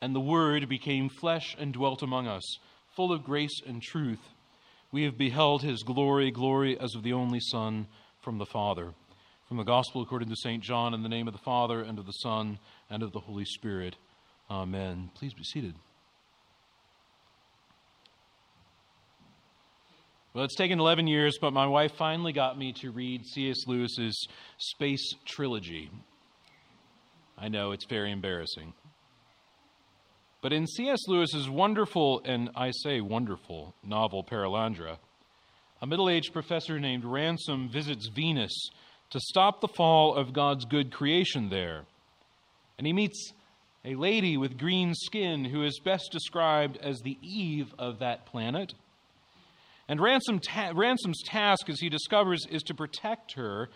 And the Word became flesh and dwelt among us, full of grace and truth. We have beheld his glory, glory as of the only Son from the Father. From the Gospel according to St. John, in the name of the Father, and of the Son, and of the Holy Spirit. Amen. Please be seated. Well, it's taken 11 years, but my wife finally got me to read C.S. Lewis's Space Trilogy. I know it's very embarrassing. But in C.S. Lewis's wonderful, and I say wonderful, novel Perelandra, a middle aged professor named Ransom visits Venus to stop the fall of God's good creation there. And he meets a lady with green skin who is best described as the Eve of that planet. And Ransom ta- Ransom's task, as he discovers, is to protect her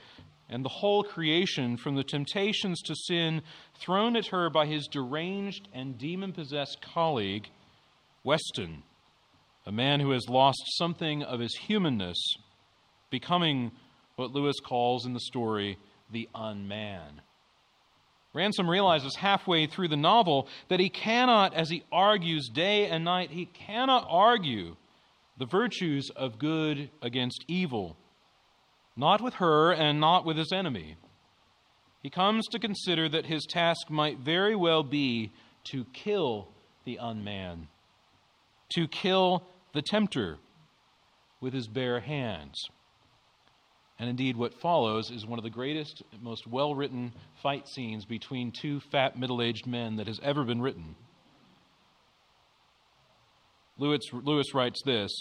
and the whole creation from the temptations to sin thrown at her by his deranged and demon possessed colleague, Weston, a man who has lost something of his humanness, becoming what Lewis calls in the story the unman. Ransom realizes halfway through the novel that he cannot, as he argues day and night, he cannot argue the virtues of good against evil, not with her and not with his enemy. He comes to consider that his task might very well be to kill the unman, to kill the tempter with his bare hands. And indeed, what follows is one of the greatest, most well written fight scenes between two fat, middle aged men that has ever been written. Lewis, Lewis writes this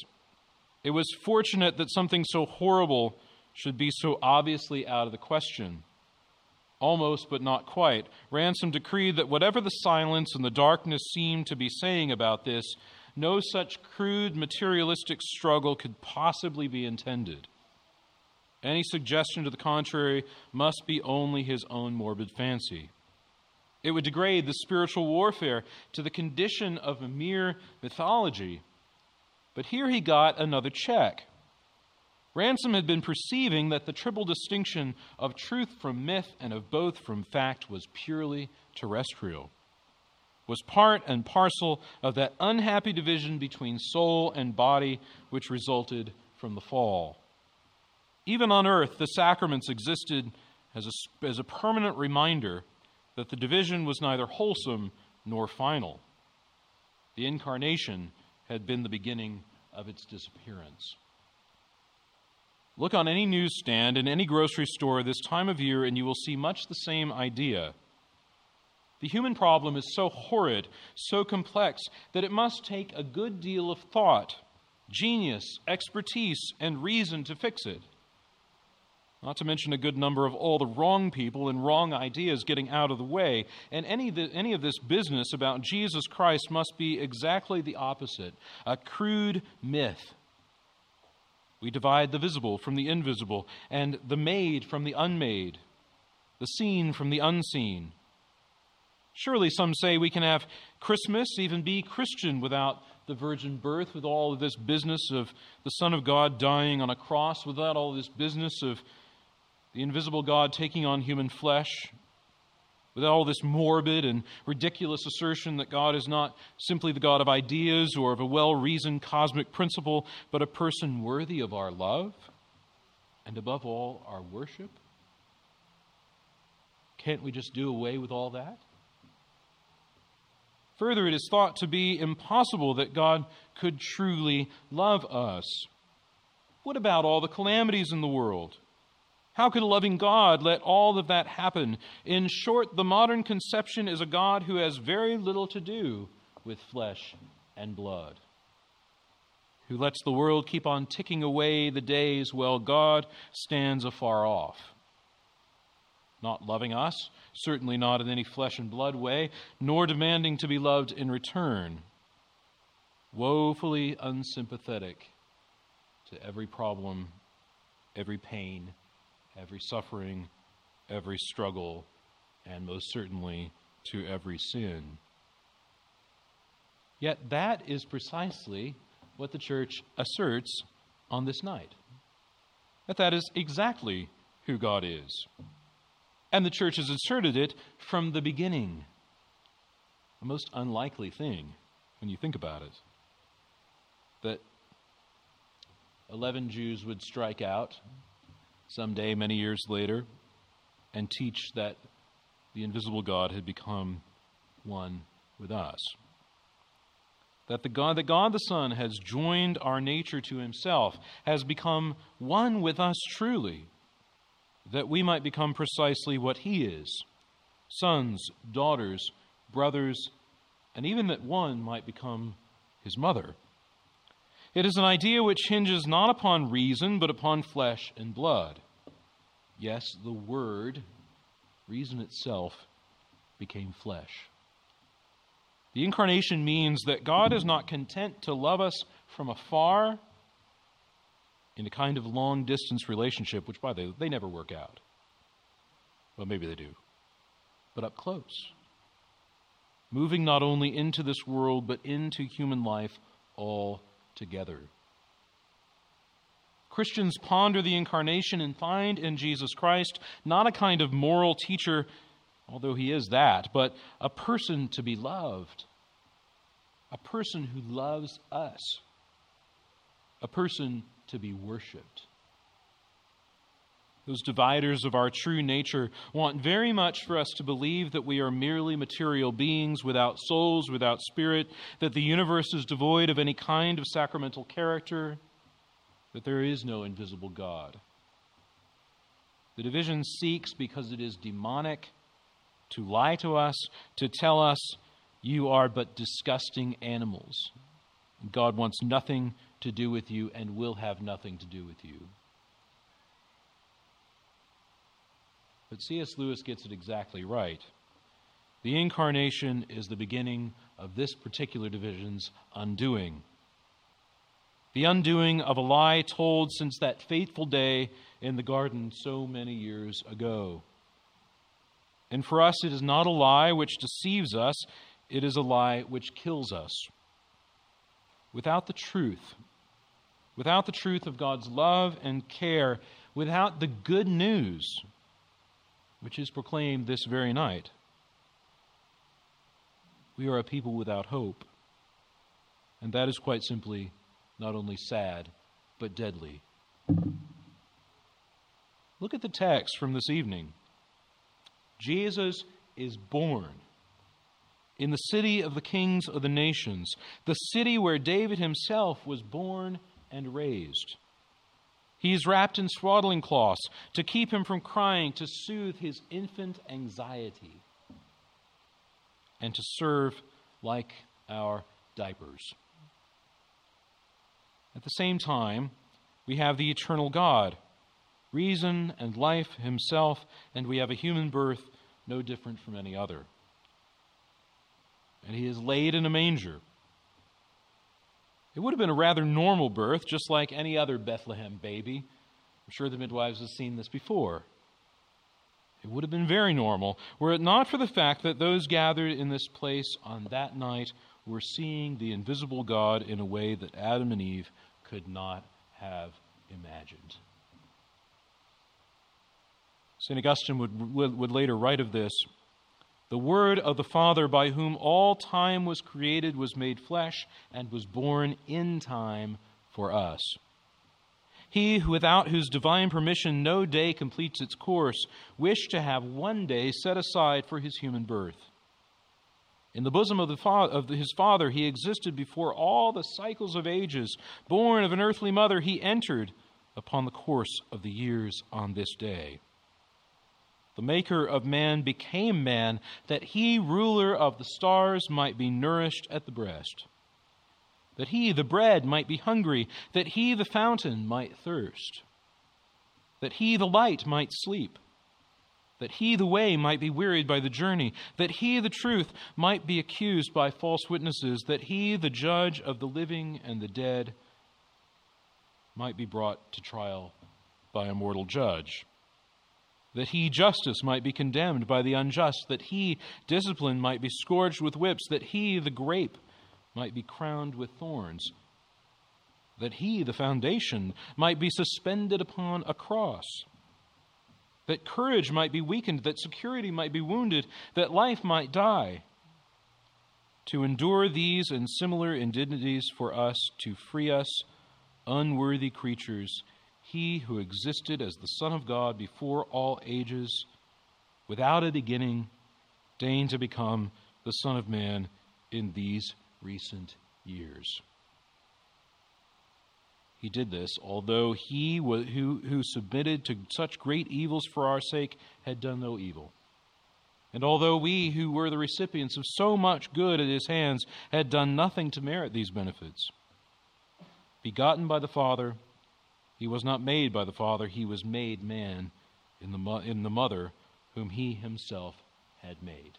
It was fortunate that something so horrible should be so obviously out of the question. Almost, but not quite. Ransom decreed that whatever the silence and the darkness seemed to be saying about this, no such crude materialistic struggle could possibly be intended. Any suggestion to the contrary must be only his own morbid fancy. It would degrade the spiritual warfare to the condition of a mere mythology. But here he got another check. Ransom had been perceiving that the triple distinction of truth from myth and of both from fact was purely terrestrial, was part and parcel of that unhappy division between soul and body which resulted from the fall. Even on earth, the sacraments existed as a, as a permanent reminder that the division was neither wholesome nor final. The incarnation had been the beginning of its disappearance. Look on any newsstand in any grocery store this time of year, and you will see much the same idea. The human problem is so horrid, so complex, that it must take a good deal of thought, genius, expertise, and reason to fix it. Not to mention a good number of all the wrong people and wrong ideas getting out of the way. And any the, any of this business about Jesus Christ must be exactly the opposite a crude myth. We divide the visible from the invisible, and the made from the unmade, the seen from the unseen. Surely some say we can have Christmas, even be Christian, without the virgin birth, with all of this business of the Son of God dying on a cross, without all this business of the invisible God taking on human flesh, with all this morbid and ridiculous assertion that God is not simply the God of ideas or of a well reasoned cosmic principle, but a person worthy of our love and, above all, our worship? Can't we just do away with all that? Further, it is thought to be impossible that God could truly love us. What about all the calamities in the world? How could a loving God let all of that happen? In short, the modern conception is a God who has very little to do with flesh and blood, who lets the world keep on ticking away the days while God stands afar off. Not loving us, certainly not in any flesh and blood way, nor demanding to be loved in return. Woefully unsympathetic to every problem, every pain, every suffering, every struggle, and most certainly to every sin. Yet that is precisely what the church asserts on this night. That that is exactly who God is. And the church has asserted it from the beginning. a most unlikely thing when you think about it. That 11 Jews would strike out someday, many years later, and teach that the invisible God had become one with us. That the God, that God the Son has joined our nature to himself, has become one with us truly, that we might become precisely what he is sons, daughters, brothers, and even that one might become his mother. It is an idea which hinges not upon reason, but upon flesh and blood. Yes, the Word, reason itself, became flesh. The incarnation means that God is not content to love us from afar in a kind of long distance relationship, which, by the way, they never work out. Well, maybe they do. But up close. Moving not only into this world, but into human life altogether. Christians ponder the incarnation and find in Jesus Christ not a kind of moral teacher, although he is that, but a person to be loved, a person who loves us, a person to be worshiped. Those dividers of our true nature want very much for us to believe that we are merely material beings without souls, without spirit, that the universe is devoid of any kind of sacramental character that there is no invisible God. The division seeks, because it is demonic, to lie to us, to tell us, you are but disgusting animals. God wants nothing to do with you and will have nothing to do with you. But C.S. Lewis gets it exactly right. The incarnation is the beginning of this particular division's undoing the undoing of a lie told since that fateful day in the garden so many years ago. And for us, it is not a lie which deceives us, it is a lie which kills us. Without the truth, without the truth of God's love and care, without the good news which is proclaimed this very night, we are a people without hope. And that is quite simply not only sad, but deadly. Look at the text from this evening. Jesus is born in the city of the kings of the nations, the city where David himself was born and raised. He is wrapped in swaddling cloths to keep him from crying, to soothe his infant anxiety, and to serve like our diapers. At the same time, we have the eternal God, reason and life himself, and we have a human birth no different from any other. And he is laid in a manger. It would have been a rather normal birth, just like any other Bethlehem baby. I'm sure the midwives have seen this before. It would have been very normal, were it not for the fact that those gathered in this place on that night were seeing the invisible God in a way that Adam and Eve could not have imagined. St. Augustine would, would later write of this The Word of the Father, by whom all time was created, was made flesh and was born in time for us. He, without whose divine permission no day completes its course, wished to have one day set aside for his human birth. In the bosom of, the fa- of his Father, he existed before all the cycles of ages. Born of an earthly mother, he entered upon the course of the years on this day. The Maker of man became man, that he, ruler of the stars, might be nourished at the breast, that he, the bread, might be hungry, that he, the fountain, might thirst, that he, the light, might sleep. That he, the way, might be wearied by the journey, that he, the truth, might be accused by false witnesses, that he, the judge of the living and the dead, might be brought to trial by a mortal judge, that he, justice, might be condemned by the unjust, that he, discipline, might be scourged with whips, that he, the grape, might be crowned with thorns, that he, the foundation, might be suspended upon a cross that courage might be weakened, that security might be wounded, that life might die. to endure these and similar indignities for us, to free us, unworthy creatures, he who existed as the Son of God before all ages, without a beginning, deigned to become the Son of Man in these recent years. He did this, although he who, who submitted to such great evils for our sake had done no evil. And although we who were the recipients of so much good at his hands had done nothing to merit these benefits, begotten by the Father, he was not made by the Father, he was made man in the, in the mother whom he himself had made.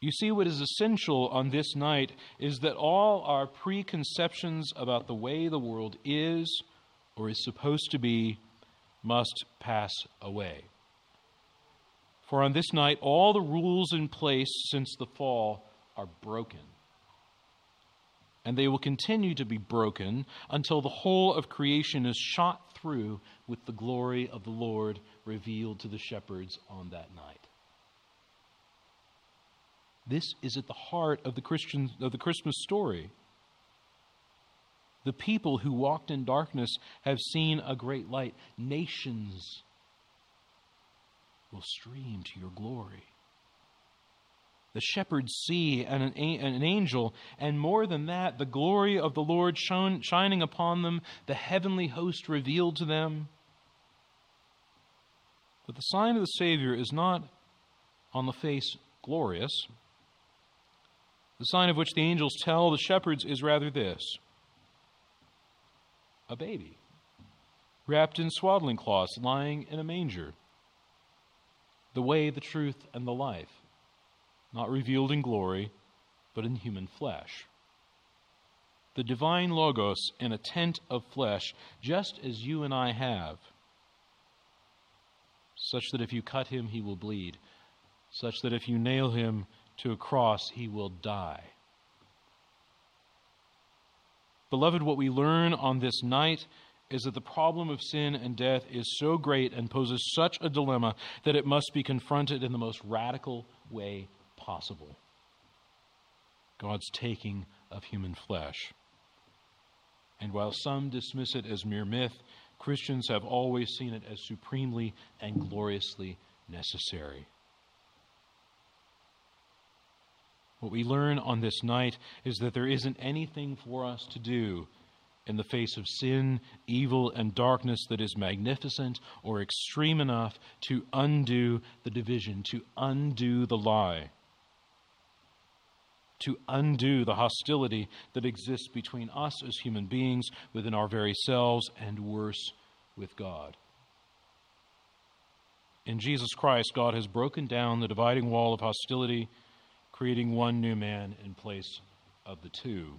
You see, what is essential on this night is that all our preconceptions about the way the world is or is supposed to be must pass away. For on this night, all the rules in place since the fall are broken. And they will continue to be broken until the whole of creation is shot through with the glory of the Lord revealed to the shepherds on that night. This is at the heart of the Christian of the Christmas story. The people who walked in darkness have seen a great light. Nations will stream to your glory. The shepherds see an, an angel, and more than that, the glory of the Lord shone, shining upon them, the heavenly host revealed to them. But the sign of the Savior is not on the face glorious. The sign of which the angels tell the shepherds is rather this a baby, wrapped in swaddling cloths, lying in a manger. The way, the truth, and the life, not revealed in glory, but in human flesh. The divine Logos in a tent of flesh, just as you and I have, such that if you cut him, he will bleed, such that if you nail him, to a cross, he will die. Beloved, what we learn on this night is that the problem of sin and death is so great and poses such a dilemma that it must be confronted in the most radical way possible God's taking of human flesh. And while some dismiss it as mere myth, Christians have always seen it as supremely and gloriously necessary. What we learn on this night is that there isn't anything for us to do in the face of sin, evil, and darkness that is magnificent or extreme enough to undo the division, to undo the lie, to undo the hostility that exists between us as human beings, within our very selves, and worse, with God. In Jesus Christ, God has broken down the dividing wall of hostility creating one new man in place of the two.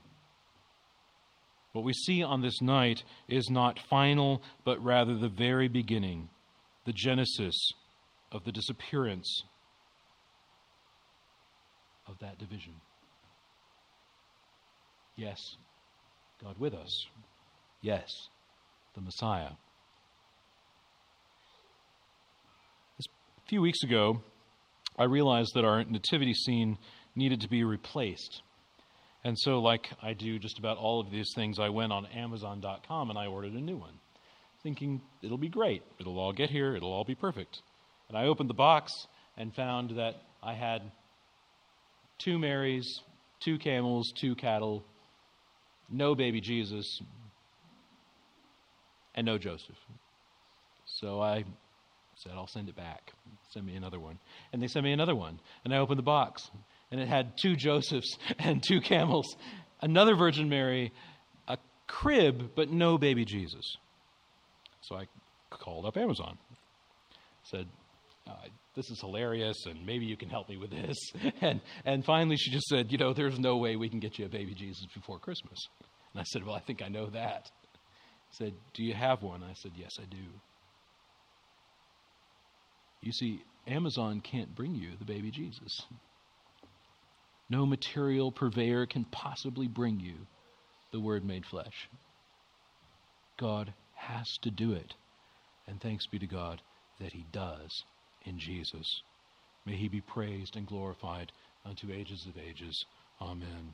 What we see on this night is not final, but rather the very beginning, the genesis of the disappearance of that division. Yes, God with us. Yes, the Messiah. A few weeks ago, I realized that our nativity scene needed to be replaced. And so, like I do just about all of these things, I went on Amazon.com and I ordered a new one, thinking it'll be great. It'll all get here, it'll all be perfect. And I opened the box and found that I had two Marys, two camels, two cattle, no baby Jesus, and no Joseph. So I said, I'll send it back. Send me another one. And they sent me another one. And I opened the box, and it had two Josephs and two camels, another Virgin Mary, a crib, but no baby Jesus. So I called up Amazon. Said, uh, this is hilarious, and maybe you can help me with this. And, and finally, she just said, You know, there's no way we can get you a baby Jesus before Christmas. And I said, Well, I think I know that. said, Do you have one? I said, Yes, I do. You see, Amazon can't bring you the baby Jesus. No material purveyor can possibly bring you the Word made flesh. God has to do it. And thanks be to God that He does in Jesus. May he be praised and glorified unto ages of ages. Amen.